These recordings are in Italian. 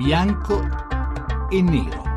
bianco e nero.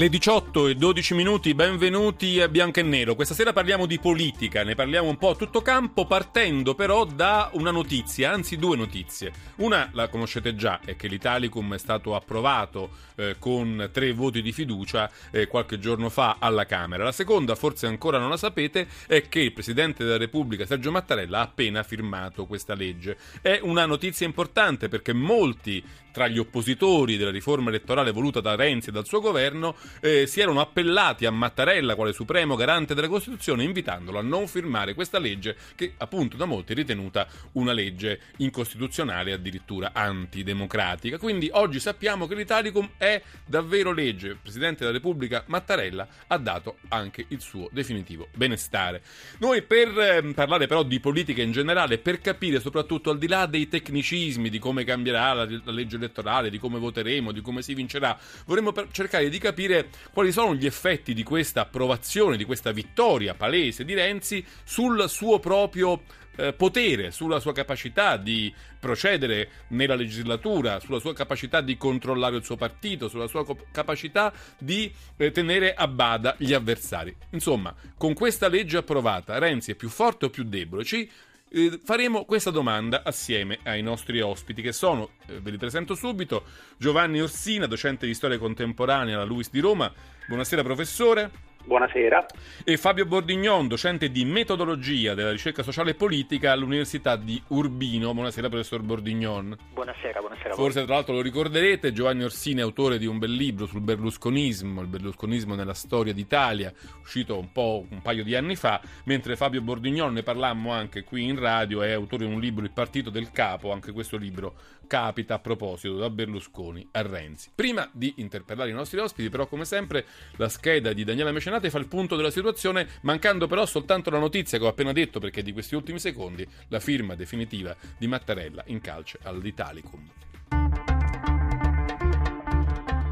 Le 18 e 12 minuti, benvenuti a Bianco e Nero. Questa sera parliamo di politica, ne parliamo un po' a tutto campo, partendo però da una notizia, anzi due notizie. Una la conoscete già, è che l'Italicum è stato approvato eh, con tre voti di fiducia eh, qualche giorno fa alla Camera. La seconda, forse ancora non la sapete, è che il Presidente della Repubblica, Sergio Mattarella, ha appena firmato questa legge. È una notizia importante perché molti tra gli oppositori della riforma elettorale voluta da Renzi e dal suo governo eh, si erano appellati a Mattarella quale supremo garante della Costituzione invitandolo a non firmare questa legge che appunto da molti è ritenuta una legge incostituzionale addirittura antidemocratica. Quindi oggi sappiamo che l'Italicum è davvero legge. Il Presidente della Repubblica Mattarella ha dato anche il suo definitivo benestare. Noi per eh, parlare però di politica in generale, per capire soprattutto al di là dei tecnicismi di come cambierà la, la legge elettorale, di come voteremo, di come si vincerà, vorremmo cercare di capire quali sono gli effetti di questa approvazione, di questa vittoria palese di Renzi sul suo proprio eh, potere, sulla sua capacità di procedere nella legislatura, sulla sua capacità di controllare il suo partito, sulla sua capacità di eh, tenere a bada gli avversari. Insomma, con questa legge approvata, Renzi è più forte o più debole? Ci eh, faremo questa domanda assieme ai nostri ospiti che sono, eh, ve li presento subito, Giovanni Orsina, docente di storia contemporanea alla LUIS di Roma. Buonasera professore. Buonasera. E Fabio Bordignon, docente di metodologia della ricerca sociale e politica all'Università di Urbino. Buonasera, professor Bordignon. Buonasera, buonasera. Forse tra l'altro lo ricorderete, Giovanni Orsini è autore di un bel libro sul berlusconismo, il berlusconismo nella storia d'Italia, uscito un po' un paio di anni fa, mentre Fabio Bordignon, ne parlammo anche qui in radio, è autore di un libro, Il partito del capo, anche questo libro capita a proposito da Berlusconi a Renzi. Prima di interpellare i nostri ospiti, però come sempre, la scheda di Daniela Mecenati Renate fa il punto della situazione, mancando però soltanto la notizia che ho appena detto, perché di questi ultimi secondi la firma definitiva di Mattarella in calce all'Italicum.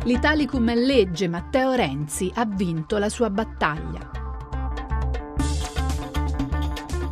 L'Italicum è legge, Matteo Renzi ha vinto la sua battaglia.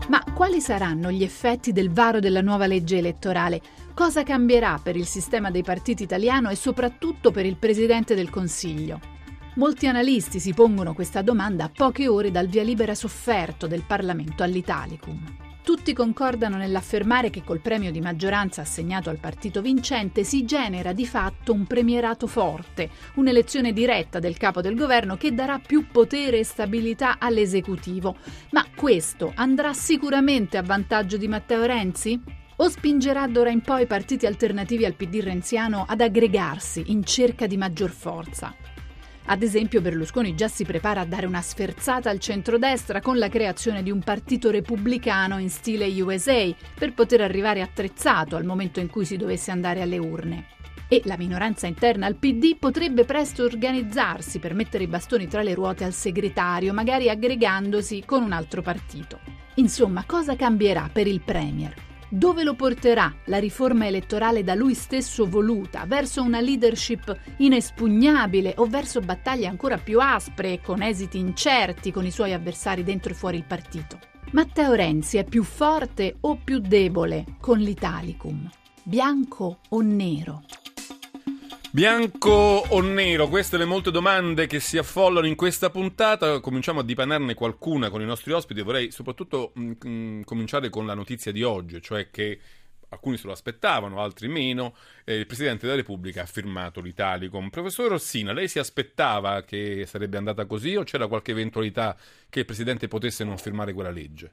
Ma quali saranno gli effetti del varo della nuova legge elettorale? Cosa cambierà per il sistema dei partiti italiano e soprattutto per il Presidente del Consiglio? Molti analisti si pongono questa domanda a poche ore dal via libera sofferto del Parlamento all'Italicum. Tutti concordano nell'affermare che col premio di maggioranza assegnato al partito vincente si genera di fatto un premierato forte, un'elezione diretta del capo del governo che darà più potere e stabilità all'esecutivo. Ma questo andrà sicuramente a vantaggio di Matteo Renzi? O spingerà d'ora in poi partiti alternativi al PD renziano ad aggregarsi in cerca di maggior forza? Ad esempio Berlusconi già si prepara a dare una sferzata al centrodestra con la creazione di un partito repubblicano in stile USA per poter arrivare attrezzato al momento in cui si dovesse andare alle urne. E la minoranza interna al PD potrebbe presto organizzarsi per mettere i bastoni tra le ruote al segretario, magari aggregandosi con un altro partito. Insomma, cosa cambierà per il Premier? Dove lo porterà la riforma elettorale da lui stesso voluta? Verso una leadership inespugnabile o verso battaglie ancora più aspre e con esiti incerti con i suoi avversari dentro e fuori il partito? Matteo Renzi è più forte o più debole con l'Italicum? Bianco o nero? Bianco o nero? Queste le molte domande che si affollano in questa puntata. Cominciamo a dipanarne qualcuna con i nostri ospiti. Vorrei soprattutto mh, mm, mm, cominciare con la notizia di oggi, cioè che alcuni se lo aspettavano, altri meno. Eh, il Presidente della Repubblica ha firmato l'Italicum. Professor Rossina, lei si aspettava che sarebbe andata così o c'era qualche eventualità che il Presidente potesse non firmare quella legge?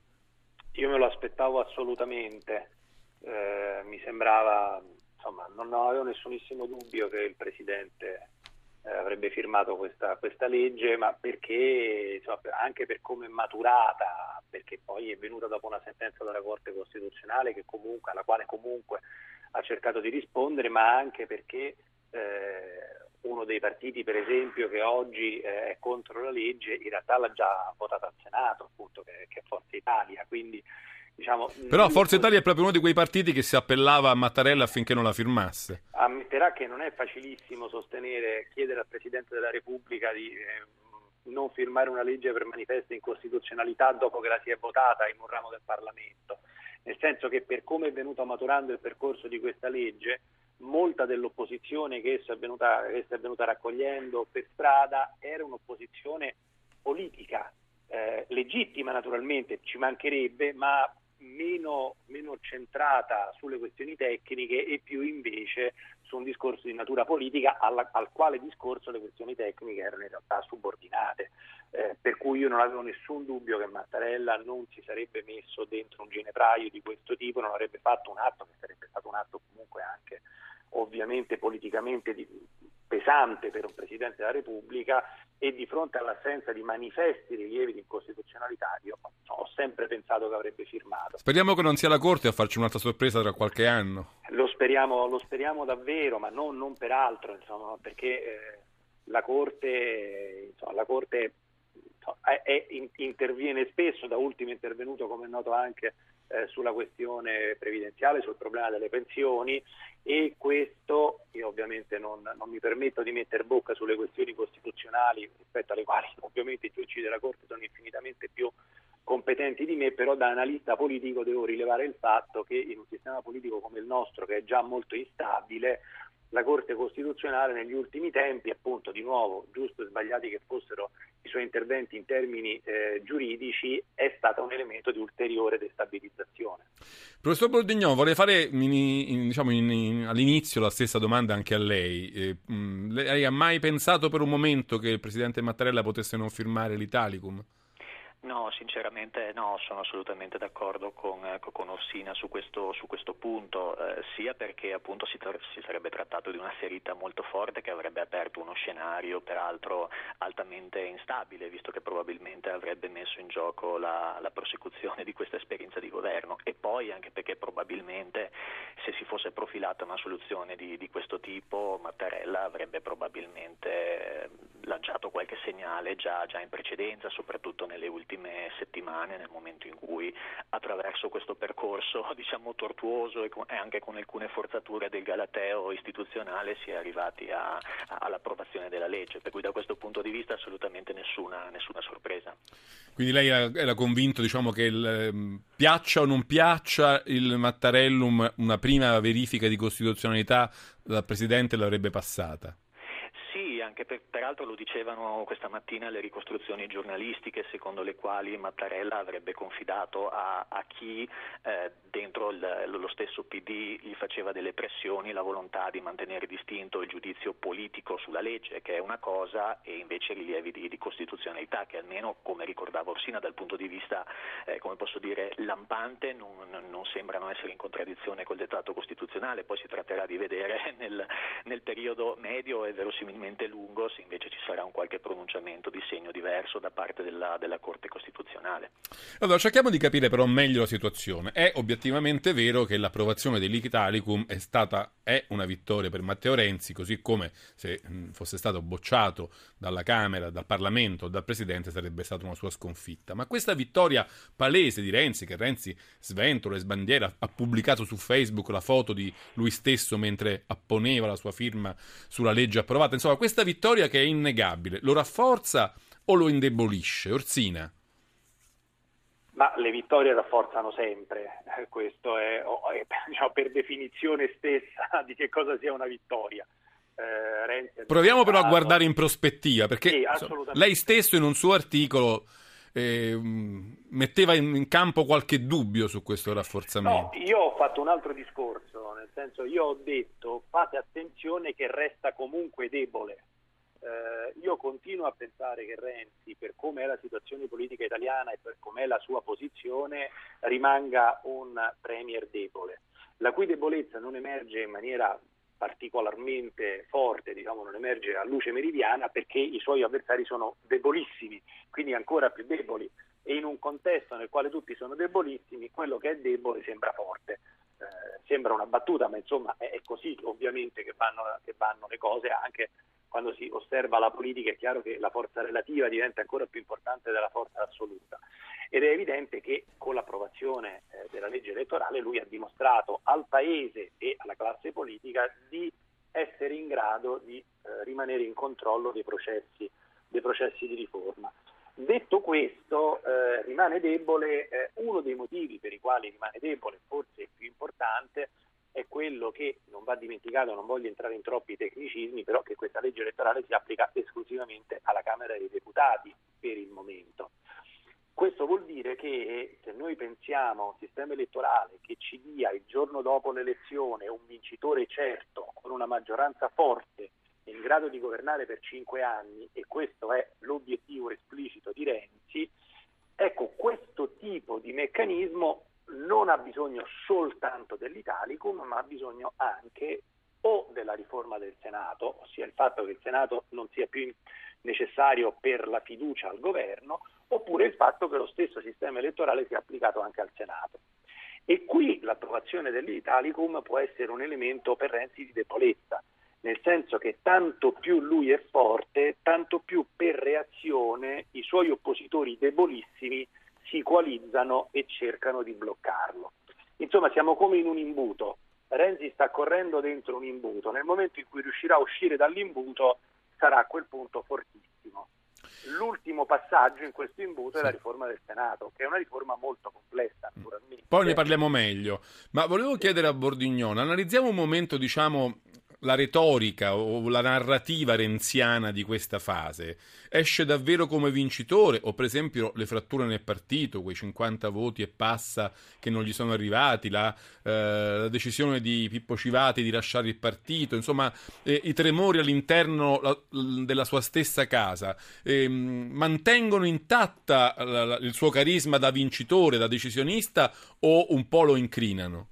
Io me lo aspettavo assolutamente. Eh, mi sembrava insomma, non avevo nessunissimo dubbio che il Presidente eh, avrebbe firmato questa, questa, legge, ma perché, insomma, anche per come è maturata, perché poi è venuta dopo una sentenza della Corte Costituzionale comunque, alla quale comunque ha cercato di rispondere, ma anche perché eh, uno dei partiti, per esempio, che oggi eh, è contro la legge, in realtà l'ha già votata al Senato, appunto, che, che è Forza Italia. Quindi Diciamo, Però Forza Italia è proprio uno di quei partiti che si appellava a Mattarella affinché non la firmasse. Ammetterà che non è facilissimo sostenere, chiedere al Presidente della Repubblica di eh, non firmare una legge per manifesta incostituzionalità dopo che la si è votata in un ramo del Parlamento, nel senso che per come è venuto maturando il percorso di questa legge molta dell'opposizione che esso è venuta, che esso è venuta raccogliendo per strada era un'opposizione politica, eh, legittima naturalmente, ci mancherebbe, ma meno, meno, centrata sulle questioni tecniche e più invece su un discorso di natura politica alla, al quale discorso le questioni tecniche erano in realtà subordinate. Eh, per cui io non avevo nessun dubbio che Mattarella non si sarebbe messo dentro un ginepraio di questo tipo, non avrebbe fatto un atto che sarebbe stato un atto comunque anche ovviamente politicamente pesante per un Presidente della Repubblica e di fronte all'assenza di manifesti rilievi di incostituzionalità io ho sempre pensato che avrebbe firmato. Speriamo che non sia la Corte a farci un'altra sorpresa tra qualche anno. Lo speriamo, lo speriamo davvero, ma non, non per altro, insomma, perché eh, la Corte, insomma, la Corte interviene spesso, da ultimo è intervenuto come è noto anche eh, sulla questione previdenziale, sul problema delle pensioni e questo, io ovviamente non, non, mi permetto di mettere bocca sulle questioni costituzionali rispetto alle quali ovviamente i giudici della Corte sono infinitamente più competenti di me, però da analista politico devo rilevare il fatto che in un sistema politico come il nostro, che è già molto instabile, la Corte Costituzionale negli ultimi tempi, appunto di nuovo, giusto e sbagliati che fossero i suoi interventi in termini eh, giuridici, è stata un elemento di ulteriore destabilizzazione. Professor Bordignon, vorrei fare in, in, diciamo in, all'inizio la stessa domanda anche a lei. Eh, mh, lei ha mai pensato per un momento che il Presidente Mattarella potesse non firmare l'Italicum? No, sinceramente no, sono assolutamente d'accordo con, ecco, con Orsina su questo, su questo punto, eh, sia perché appunto si, tra- si, sarebbe trattato di una ferita molto forte che avrebbe aperto uno scenario peraltro altamente instabile, visto che probabilmente avrebbe messo in gioco la, la prosecuzione di questa esperienza di governo. E poi anche perché probabilmente se si fosse profilata una soluzione di, di questo tipo Mattarella avrebbe probabilmente eh, lanciato qualche segnale già, già in precedenza, soprattutto nelle ultime ultime settimane nel momento in cui attraverso questo percorso diciamo tortuoso e, anche con alcune forzature del galateo istituzionale si è arrivati a, a, all'approvazione della legge, per cui da questo punto di vista assolutamente nessuna, nessuna sorpresa. Quindi lei era convinto diciamo, che il, ehm, piaccia o non piaccia il Mattarellum una prima verifica di costituzionalità dal Presidente l'avrebbe passata? Anche per, peraltro lo dicevano questa mattina le ricostruzioni giornalistiche secondo le quali Mattarella avrebbe confidato a, a chi eh, dentro il, lo stesso PD gli faceva delle pressioni la volontà di mantenere distinto il giudizio politico sulla legge, che è una cosa, e invece rilievi di, di costituzionalità che almeno, come ricordava Orsina, dal punto di vista, eh, come posso dire, lampante non, non, sembrano essere in contraddizione col dettato costituzionale, poi si tratterà di vedere nel, nel periodo medio e verosimilmente lungo se invece ci sarà un qualche pronunciamento di segno diverso da parte della, della Corte Costituzionale. Allora, cerchiamo di capire però meglio la situazione. È obiettivamente vero che l'approvazione dell'Italicum è stata è una vittoria per Matteo Renzi, così come se fosse stato bocciato dalla Camera, dal Parlamento dal Presidente sarebbe stata una sua sconfitta. Ma questa vittoria palese di Renzi, che Renzi sventola e sbandiera, ha pubblicato su Facebook la foto di lui stesso mentre apponeva la sua firma sulla legge approvata, insomma questa vittoria che è innegabile, lo rafforza o lo indebolisce? Orsina? Ma le vittorie rafforzano sempre, eh, questo è, è diciamo, per definizione stessa di che cosa sia una vittoria. Eh, Proviamo però a guardare in prospettiva, perché sì, insomma, lei stesso in un suo articolo eh, metteva in, campo qualche dubbio su questo rafforzamento. No, io ho fatto un altro discorso, nel senso io ho detto fate attenzione che resta comunque debole eh, io continuo a pensare che Renzi, per come è la situazione politica italiana e per come è la sua posizione, rimanga un premier debole, la cui debolezza non emerge in maniera particolarmente forte, diciamo, non emerge a luce meridiana perché i suoi avversari sono debolissimi, quindi ancora più deboli e in un contesto nel quale tutti sono debolissimi, quello che è debole sembra forte. Eh, sembra una battuta, ma insomma è, così ovviamente che vanno, che vanno le cose anche quando si osserva la politica è chiaro che la forza relativa diventa ancora più importante della forza assoluta ed è evidente che con l'approvazione eh, della legge elettorale lui ha dimostrato al Paese e alla classe politica di essere in grado di eh, rimanere in controllo dei processi, dei processi di riforma. Detto questo, eh, rimane debole, eh, uno dei motivi per i quali rimane debole, forse il più importante, quello che non va dimenticato, non voglio entrare in troppi tecnicismi, però che questa legge elettorale si applica esclusivamente alla Camera dei Deputati per il momento. Questo vuol dire che se noi pensiamo a un sistema elettorale che ci dia il giorno dopo l'elezione un vincitore certo, con una maggioranza forte, in grado di governare per cinque anni, e questo è l'obiettivo esplicito di Renzi, ecco, questo tipo di meccanismo non ha bisogno soltanto dell'Italicum, ma ha bisogno anche o della riforma del Senato, ossia il fatto che il Senato non sia più necessario per la fiducia al governo, oppure il fatto che lo stesso sistema elettorale sia applicato anche al Senato. E qui l'approvazione dell'Italicum può essere un elemento per Renzi di debolezza, nel senso che tanto più lui è forte, tanto più per reazione i suoi oppositori debolissimi si coalizzano e cercano di bloccarlo. Insomma, siamo come in un imbuto. Renzi sta correndo dentro un imbuto. Nel momento in cui riuscirà a uscire dall'imbuto, sarà a quel punto fortissimo. L'ultimo passaggio in questo imbuto sì. è la riforma del Senato, che è una riforma molto complessa, naturalmente. Poi ne parliamo meglio. Ma volevo chiedere a Bordignone, analizziamo un momento, diciamo, la retorica o la narrativa renziana di questa fase esce davvero come vincitore o per esempio le fratture nel partito, quei 50 voti e passa che non gli sono arrivati, la, eh, la decisione di Pippo Civati di lasciare il partito, insomma eh, i tremori all'interno la, della sua stessa casa, eh, mantengono intatta la, il suo carisma da vincitore, da decisionista o un po' lo incrinano?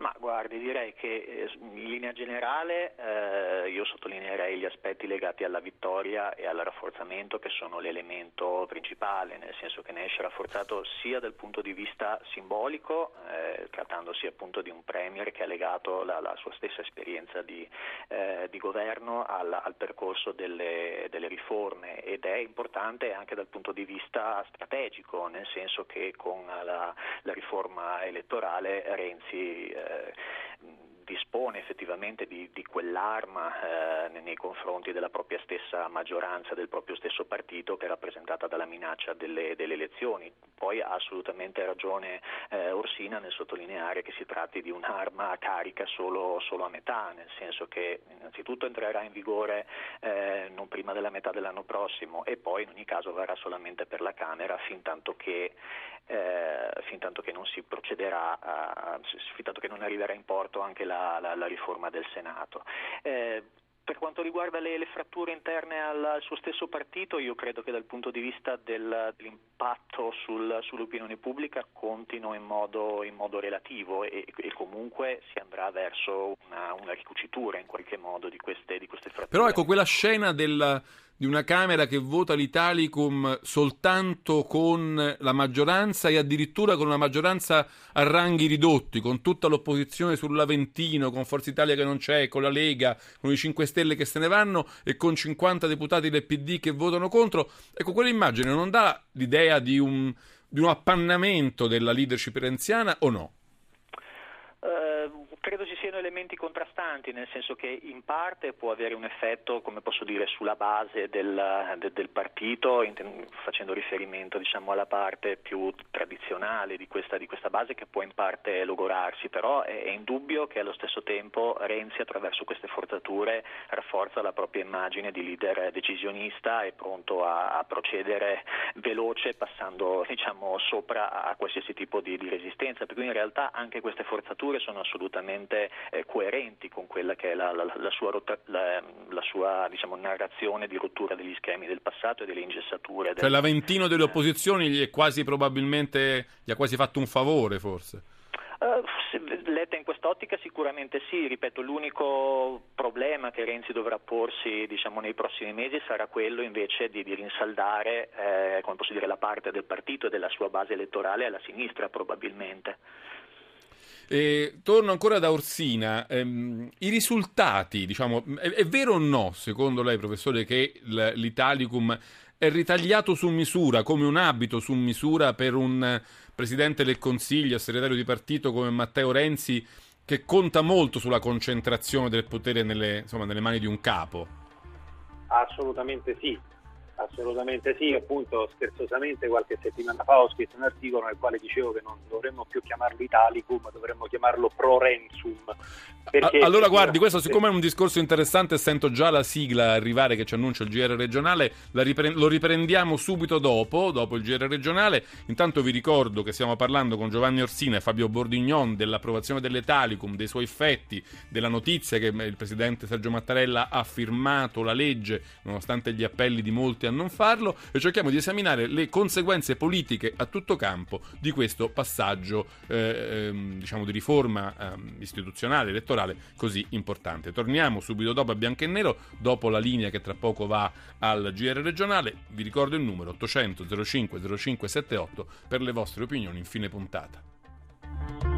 Ma guardi, direi che eh, in linea generale eh, io sottolineerei gli aspetti legati alla vittoria e al rafforzamento che sono l'elemento principale, nel senso che ne esce rafforzato sia dal punto di vista simbolico, eh, trattandosi appunto di un premier che ha legato la, la sua stessa esperienza di, eh, di governo al, al percorso delle, delle, riforme. Ed è importante anche dal punto di vista strategico, nel senso che con la, la riforma elettorale Renzi eh, dispone effettivamente di, di quell'arma eh, nei confronti della propria stessa maggioranza, del proprio stesso partito che è rappresentata dalla minaccia delle, delle elezioni. Poi ha assolutamente ragione eh, Orsina nel sottolineare che si tratti di un'arma a carica solo, solo, a metà, nel senso che innanzitutto entrerà in vigore eh, non prima della metà dell'anno prossimo e poi in ogni caso varrà solamente per la Camera fin tanto che, eh, fin tanto che non si procederà, a, fin tanto che non arriverà in porto anche la la, la, riforma del Senato. Eh, per quanto riguarda le, le fratture interne al, al, suo stesso partito, io credo che dal punto di vista del, dell'impatto sul, sull'opinione pubblica contino in modo, in modo relativo e, e, comunque si andrà verso una, una ricucitura in qualche modo di queste, di queste fratture. Però ecco quella scena del di una Camera che vota l'Italicum soltanto con la maggioranza e addirittura con una maggioranza a ranghi ridotti, con tutta l'opposizione sull'Aventino, con Forza Italia che non c'è, con la Lega, con i 5 Stelle che se ne vanno e con 50 deputati del PD che votano contro. Ecco, quell'immagine non dà l'idea di un, di un appannamento della leadership renziana o no? Credo ci siano elementi contrastanti, nel senso che in parte può avere un effetto, come posso dire, sulla base del, de, del partito, facendo riferimento diciamo, alla parte più tradizionale di questa, di questa, base che può in parte logorarsi, però è, è indubbio che allo stesso tempo Renzi attraverso queste forzature rafforza la propria immagine di leader decisionista e pronto a, a procedere veloce passando diciamo, sopra a qualsiasi tipo di, di resistenza, per cui in realtà anche queste forzature sono assolutamente assolutamente eh, coerenti con quella che è la, la, la sua, la, la sua diciamo, narrazione di rottura degli schemi del passato e delle ingessature. Del... Cioè l'Aventino delle opposizioni gli è quasi probabilmente gli ha quasi fatto un favore forse. Uh, letta in quest'ottica sicuramente sì, ripeto, l'unico problema che Renzi dovrà porsi diciamo, nei prossimi mesi sarà quello invece di, di rinsaldare eh, dire, la parte del partito e della sua base elettorale alla sinistra probabilmente. Eh, torno ancora da Orsina. Ehm, I risultati, diciamo, è, è, vero o no, secondo lei, professore, che l'Italicum è ritagliato su misura, come un abito su misura per un presidente del Consiglio, segretario di partito come Matteo Renzi, che conta molto sulla concentrazione del potere nelle, insomma, nelle mani di un capo? Assolutamente sì Assolutamente sì, appunto scherzosamente qualche settimana fa ho scritto un articolo nel quale dicevo che non dovremmo più chiamarlo Italicum, dovremmo chiamarlo Prorensum. Perché, allora guardi, questo siccome è un discorso interessante sento già la sigla arrivare che ci annuncia il GR regionale, ripre- lo riprendiamo subito dopo, dopo il GR regionale. Intanto vi ricordo che stiamo parlando con Giovanni Orsina e Fabio Bordignon dell'approvazione dell'Italicum, dei suoi effetti, della notizia che il presidente Sergio Mattarella ha firmato la legge nonostante gli appelli di molti a non farlo e cerchiamo di esaminare le conseguenze politiche a tutto campo di questo passaggio eh, ehm, diciamo di riforma eh, istituzionale, elettorale così importante. Torniamo subito dopo a Bianco e Nero, dopo la linea che tra poco va al GR regionale. Vi ricordo il numero 800 05 05 78 per le vostre opinioni in fine puntata.